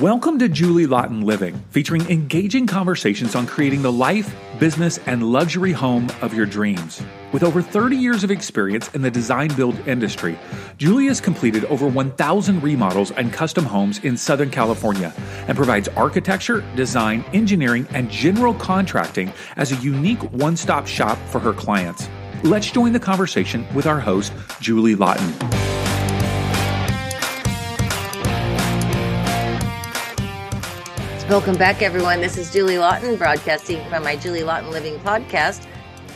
Welcome to Julie Laughton Living, featuring engaging conversations on creating the life, business, and luxury home of your dreams. With over 30 years of experience in the design build industry, Julie has completed over 1,000 remodels and custom homes in Southern California and provides architecture, design, engineering, and general contracting as a unique one stop shop for her clients. Let's join the conversation with our host, Julie Laughton. Welcome back, everyone. This is Julie Laughton, broadcasting from my Julie Laughton Living podcast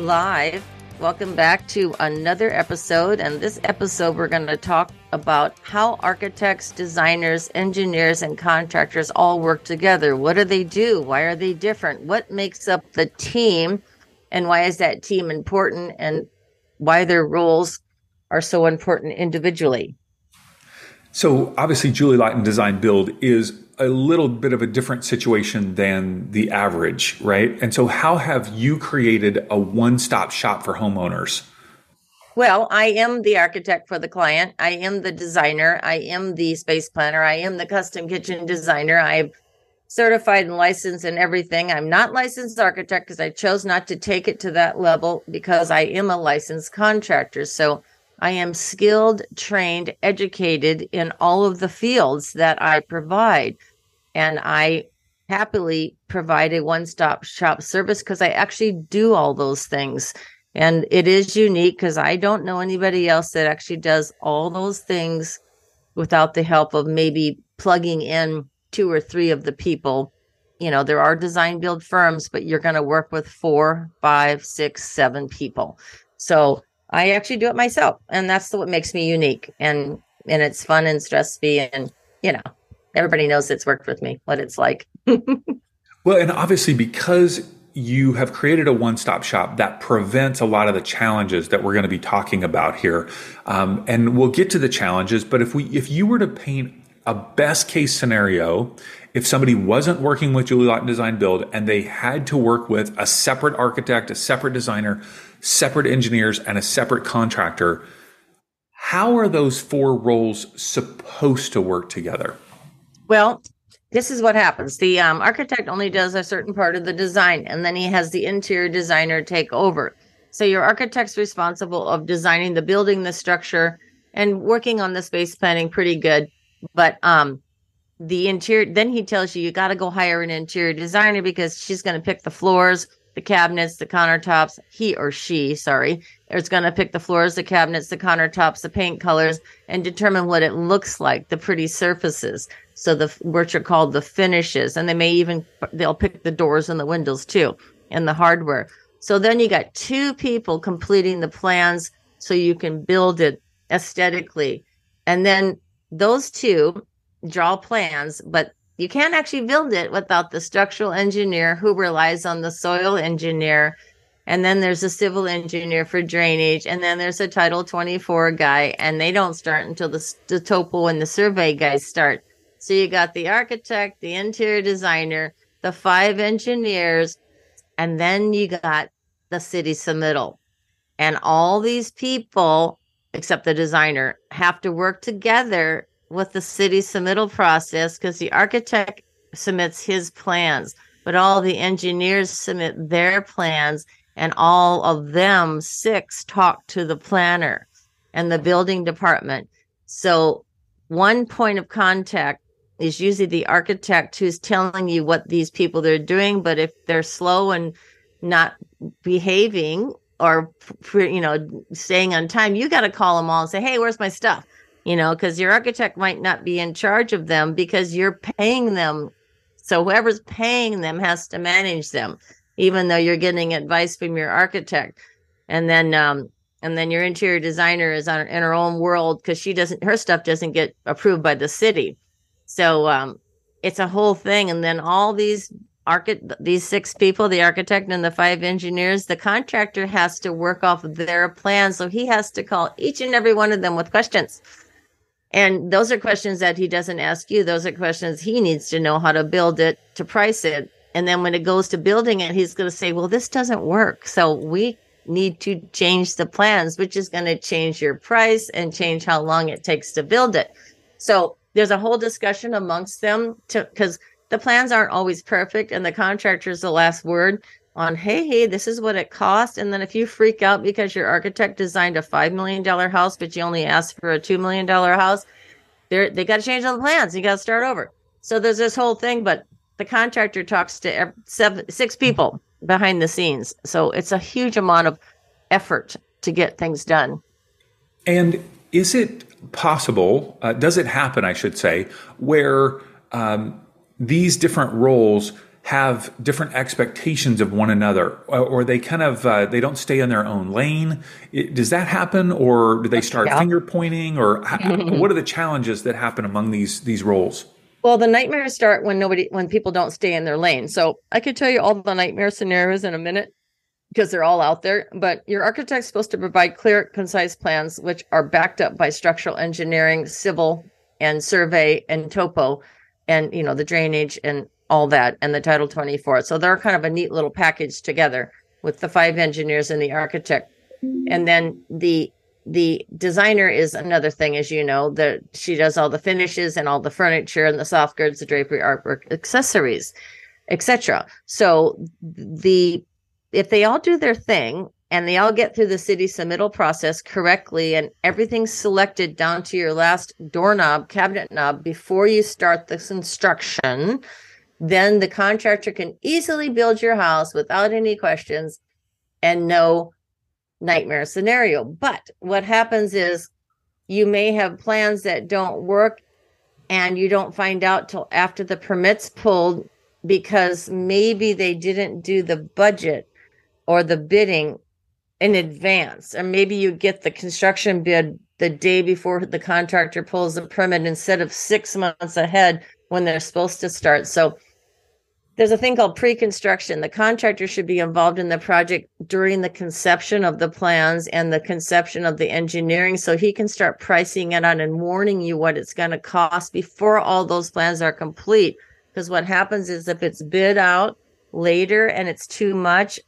live. Welcome back to another episode. And this episode, we're going to talk about how architects, designers, engineers, and contractors all work together. What do they do? Why are they different? What makes up the team? And why is that team important? And why their roles are so important individually. So, obviously, Julie Laughton Design Build is a little bit of a different situation than the average, right? And so, how have you created a one stop shop for homeowners? Well, I am the architect for the client. I am the designer. I am the space planner. I am the custom kitchen designer. I've certified and licensed and everything. I'm not licensed architect because I chose not to take it to that level because I am a licensed contractor. So I am skilled, trained, educated in all of the fields that I provide. And I happily provide a one stop shop service because I actually do all those things. And it is unique because I don't know anybody else that actually does all those things without the help of maybe plugging in two or three of the people. You know, there are design build firms, but you're going to work with four, five, six, seven people. So I actually do it myself, and that's what makes me unique. And and it's fun and stress free, and you know, everybody knows it's worked with me, what it's like. well, and obviously because you have created a one-stop shop that prevents a lot of the challenges that we're going to be talking about here, um, and we'll get to the challenges. But if we, if you were to paint a best case scenario, if somebody wasn't working with Julie Laughton Design Build and they had to work with a separate architect, a separate designer, separate engineers, and a separate contractor, how are those four roles supposed to work together? Well, this is what happens. The um, architect only does a certain part of the design, and then he has the interior designer take over. So your architect's responsible of designing the building, the structure, and working on the space planning pretty good. But um, the interior, then he tells you you got to go hire an interior designer because she's going to pick the floors, the cabinets, the countertops. He or she, sorry, is going to pick the floors, the cabinets, the countertops, the paint colors, and determine what it looks like, the pretty surfaces. So the which are called the finishes, and they may even they'll pick the doors and the windows too, and the hardware. So then you got two people completing the plans so you can build it aesthetically, and then those two draw plans, but you can't actually build it without the structural engineer who relies on the soil engineer. And then there's a civil engineer for drainage. And then there's a Title 24 guy, and they don't start until the, the topo and the survey guys start. So you got the architect, the interior designer, the five engineers, and then you got the city submittal. And all these people, except the designer, have to work together with the city submittal process because the architect submits his plans, but all the engineers submit their plans, and all of them six talk to the planner and the building department. So, one point of contact is usually the architect who's telling you what these people are doing. But if they're slow and not behaving or for you know staying on time, you got to call them all and say, "Hey, where's my stuff?" you know, because your architect might not be in charge of them because you're paying them. So whoever's paying them has to manage them, even though you're getting advice from your architect. And then, um, and then your interior designer is on in her own world because she doesn't, her stuff doesn't get approved by the city. So, um, it's a whole thing. And then all these architect, these six people, the architect and the five engineers, the contractor has to work off of their plan. So he has to call each and every one of them with questions and those are questions that he doesn't ask you. Those are questions he needs to know how to build it, to price it. And then when it goes to building it, he's going to say, well, this doesn't work. So we need to change the plans, which is going to change your price and change how long it takes to build it. So there's a whole discussion amongst them because the plans aren't always perfect and the contractor's the last word on hey hey this is what it cost and then if you freak out because your architect designed a five million dollar house but you only asked for a two million dollar house they they got to change all the plans. You got to start over. So there's this whole thing but the contractor talks to seven six people behind the scenes. So it's a huge amount of effort to get things done. And is it possible uh, does it happen i should say where um, these different roles have different expectations of one another or they kind of uh, they don't stay in their own lane. It, does that happen or do they start yeah. finger pointing or what are the challenges that happen among these these roles? Well the nightmares start when nobody when people don't stay in their lane. So i could tell you all the nightmare scenarios in a minute because they're all out there but your architect's supposed to provide clear concise plans which are backed up by structural engineering civil and survey and topo and you know the drainage and all that and the title 24 so they're kind of a neat little package together with the five engineers and the architect. And then the the designer is another thing as you know that she does all the finishes and all the furniture and the soft goods the drapery artwork accessories etc so the if they all do their thing and they all get through the city submittal process correctly and everything's selected down to your last doorknob cabinet knob before you start this construction then the contractor can easily build your house without any questions and no nightmare scenario. But what happens is you may have plans that don't work and you don't find out till after the permits pulled because maybe they didn't do the budget or the bidding in advance or maybe you get the construction bid the day before the contractor pulls the permit instead of 6 months ahead when they're supposed to start so there's a thing called pre-construction. The contractor should be involved in the project during the conception of the plans and the conception of the engineering so he can start pricing it out and warning you what it's going to cost before all those plans are complete. Because what happens is if it's bid out later and it's too much,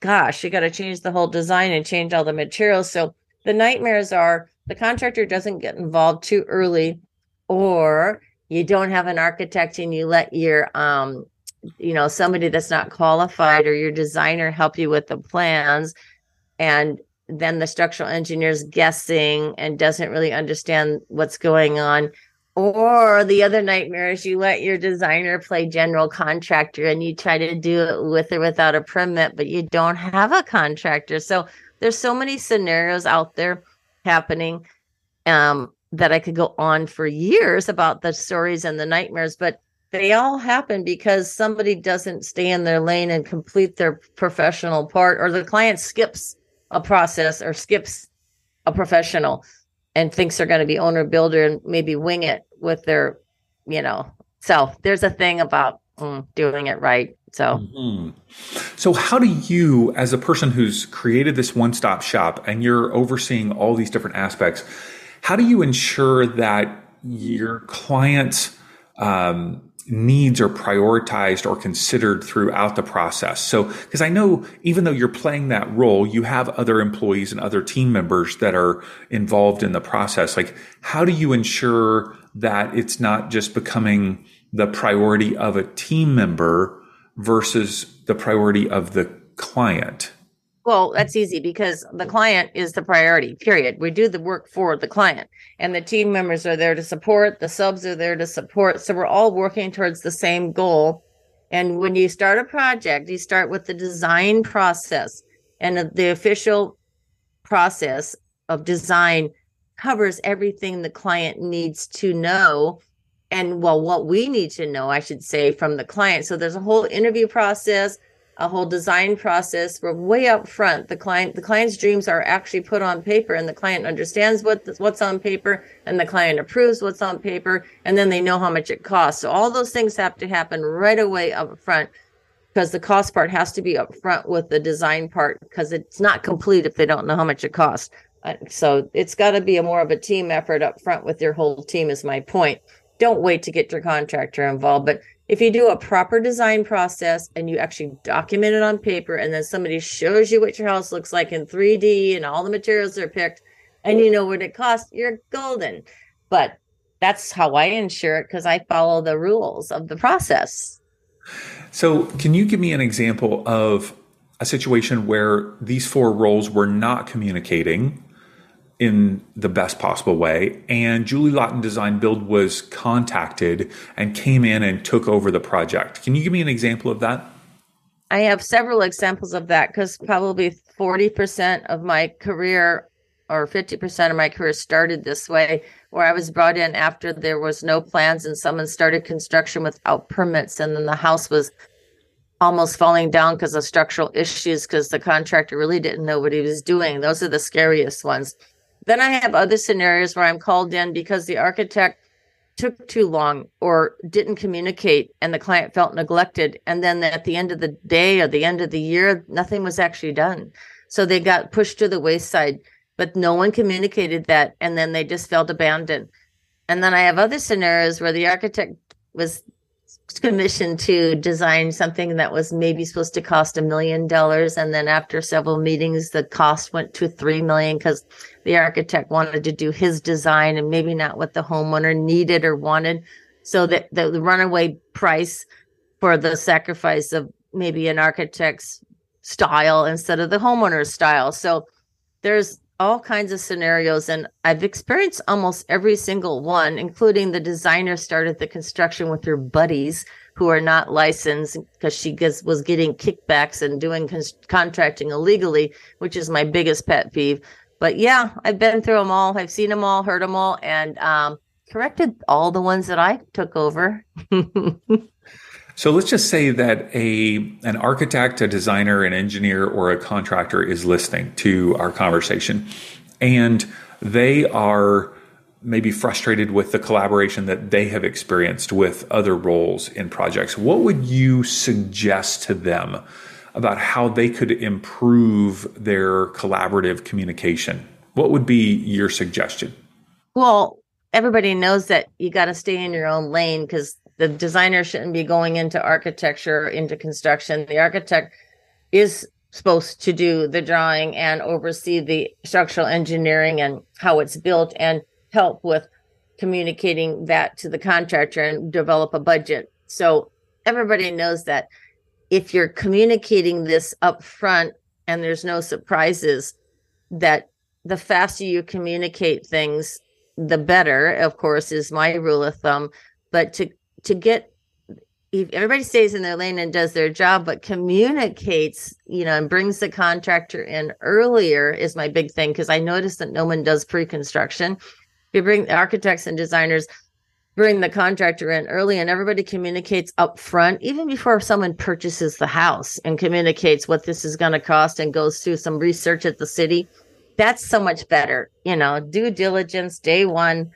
gosh, you got to change the whole design and change all the materials. So the nightmares are the contractor doesn't get involved too early or you don't have an architect and you let your um you know somebody that's not qualified or your designer help you with the plans and then the structural engineer's guessing and doesn't really understand what's going on or the other nightmare is you let your designer play general contractor and you try to do it with or without a permit but you don't have a contractor. So there's so many scenarios out there happening um, that i could go on for years about the stories and the nightmares but they all happen because somebody doesn't stay in their lane and complete their professional part or the client skips a process or skips a professional and thinks they're going to be owner builder and maybe wing it with their you know so there's a thing about mm, doing it right so mm-hmm. so how do you as a person who's created this one-stop shop and you're overseeing all these different aspects how do you ensure that your clients um, needs are prioritized or considered throughout the process. So, because I know even though you're playing that role, you have other employees and other team members that are involved in the process. Like, how do you ensure that it's not just becoming the priority of a team member versus the priority of the client? Well, that's easy because the client is the priority, period. We do the work for the client, and the team members are there to support, the subs are there to support. So we're all working towards the same goal. And when you start a project, you start with the design process, and the official process of design covers everything the client needs to know and well what we need to know i should say from the client so there's a whole interview process a whole design process. We're way up front. The client, the client's dreams are actually put on paper and the client understands what what's on paper and the client approves what's on paper and then they know how much it costs. So all those things have to happen right away up front because the cost part has to be up front with the design part because it's not complete if they don't know how much it costs. So it's got to be a more of a team effort up front with your whole team is my point. Don't wait to get your contractor involved, but if you do a proper design process and you actually document it on paper and then somebody shows you what your house looks like in 3D and all the materials are picked and you know what it costs, you're golden. But that's how I ensure it because I follow the rules of the process. So, can you give me an example of a situation where these four roles were not communicating in the best possible way and Julie Laughton Design Build was contacted and came in and took over the project? Can you give me an example of that? I have several examples of that because probably 40% of my career or 50% of my career started this way, where I was brought in after there was no plans and someone started construction without permits. And then the house was almost falling down because of structural issues because the contractor really didn't know what he was doing. Those are the scariest ones. Then I have other scenarios where I'm called in because the architect took too long or didn't communicate and the client felt neglected. And then at the end of the day or the end of the year, nothing was actually done. So they got pushed to the wayside but no one communicated that and then they just felt abandoned and then i have other scenarios where the architect was commissioned to design something that was maybe supposed to cost a million dollars and then after several meetings the cost went to three million because the architect wanted to do his design and maybe not what the homeowner needed or wanted so that the, runaway price for the sacrifice of maybe an architect's style instead of the homeowner's style so there's all kinds of scenarios and I've experienced almost every single one, including the designer started the construction with her buddies who are not licensed because she gets, was getting kickbacks and doing con- contracting illegally, which is my biggest pet peeve. But yeah, I've been through them all. I've seen them all, heard them all, and um, corrected all the ones that I took over. So let's just say that a an architect, a designer, an engineer, or a contractor is listening to our conversation, and they are maybe frustrated with the collaboration that they have experienced with other roles in projects. What would you suggest to them about how they could improve their collaborative communication? What would be your suggestion? Well, everybody knows that you got to stay in your own lane because the designer shouldn't be going into architecture into construction the architect is supposed to do the drawing and oversee the structural engineering and how it's built and help with communicating that to the contractor and develop a budget so everybody knows that if you're communicating this up front and there's no surprises that the faster you communicate things the better of course is my rule of thumb. But to to get if everybody stays in their lane and does their job but communicates you know and brings the contractor in earlier is my big thing because i noticed that no one does pre-construction. You bring architects and designers bring the contractor in early and everybody communicates up front even before someone purchases the house and communicates what this is going to cost and goes through some research at the city that's so much better you know due diligence day one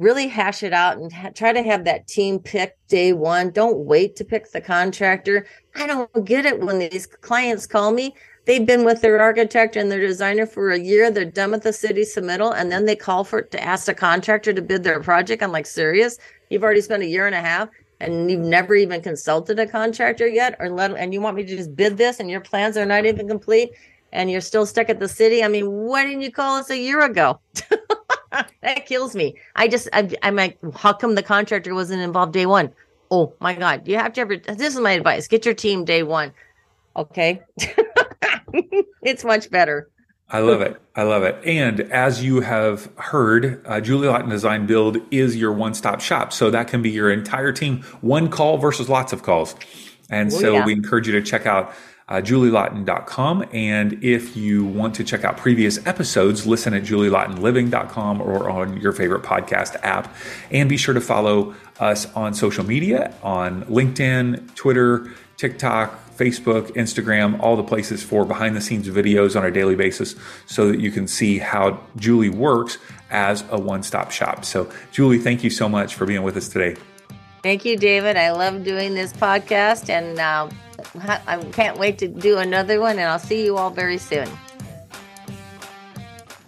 really hash it out and ha- try to have that team pick day one. Don't wait to pick the contractor. I don't get it when these clients call me. They've been with their architect and their designer for a year. They're done with the city submittal, and then they call for to ask the contractor to bid their project. I'm like, serious? You've already spent a year and a half, and you've never even consulted a contractor yet, or let and you want me to just bid this, and your plans are not even complete, and you're still stuck at the city. I mean, why didn't you call us a year ago? that kills me. I just, I, I'm like, how come the contractor wasn't involved day one? Oh my God. You have to ever, this is my advice get your team day one. Okay. it's much better. I love it. I love it. And as you have heard, uh, Julie Laughton Design Build is your one stop shop. So that can be your entire team, one call versus lots of calls. And oh, so yeah. we encourage you to check out uh, julielaughton.com. And if you want to check out previous episodes, listen at julielaughtonliving.com or on your favorite podcast app. And be sure to follow us on social media on LinkedIn, Twitter, TikTok, Facebook, Instagram, all the places for behind the scenes videos on a daily basis so that you can see how Julie works as a one stop shop. So, Julie, thank you so much for being with us today. Thank you, David. I love doing this podcast and uh, I can't wait to do another one, and I'll see you all very soon.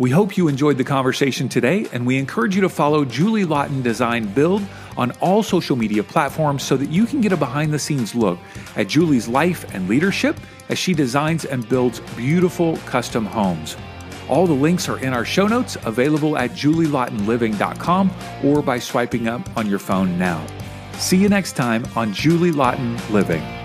We hope you enjoyed the conversation today, and we encourage you to follow Julie Laughton Design Build on all social media platforms so that you can get a behind the scenes look at Julie's life and leadership as she designs and builds beautiful custom homes. All the links are in our show notes, available at julielaughtonliving.com or by swiping up on your phone now. See you next time on Julie Laughton Living.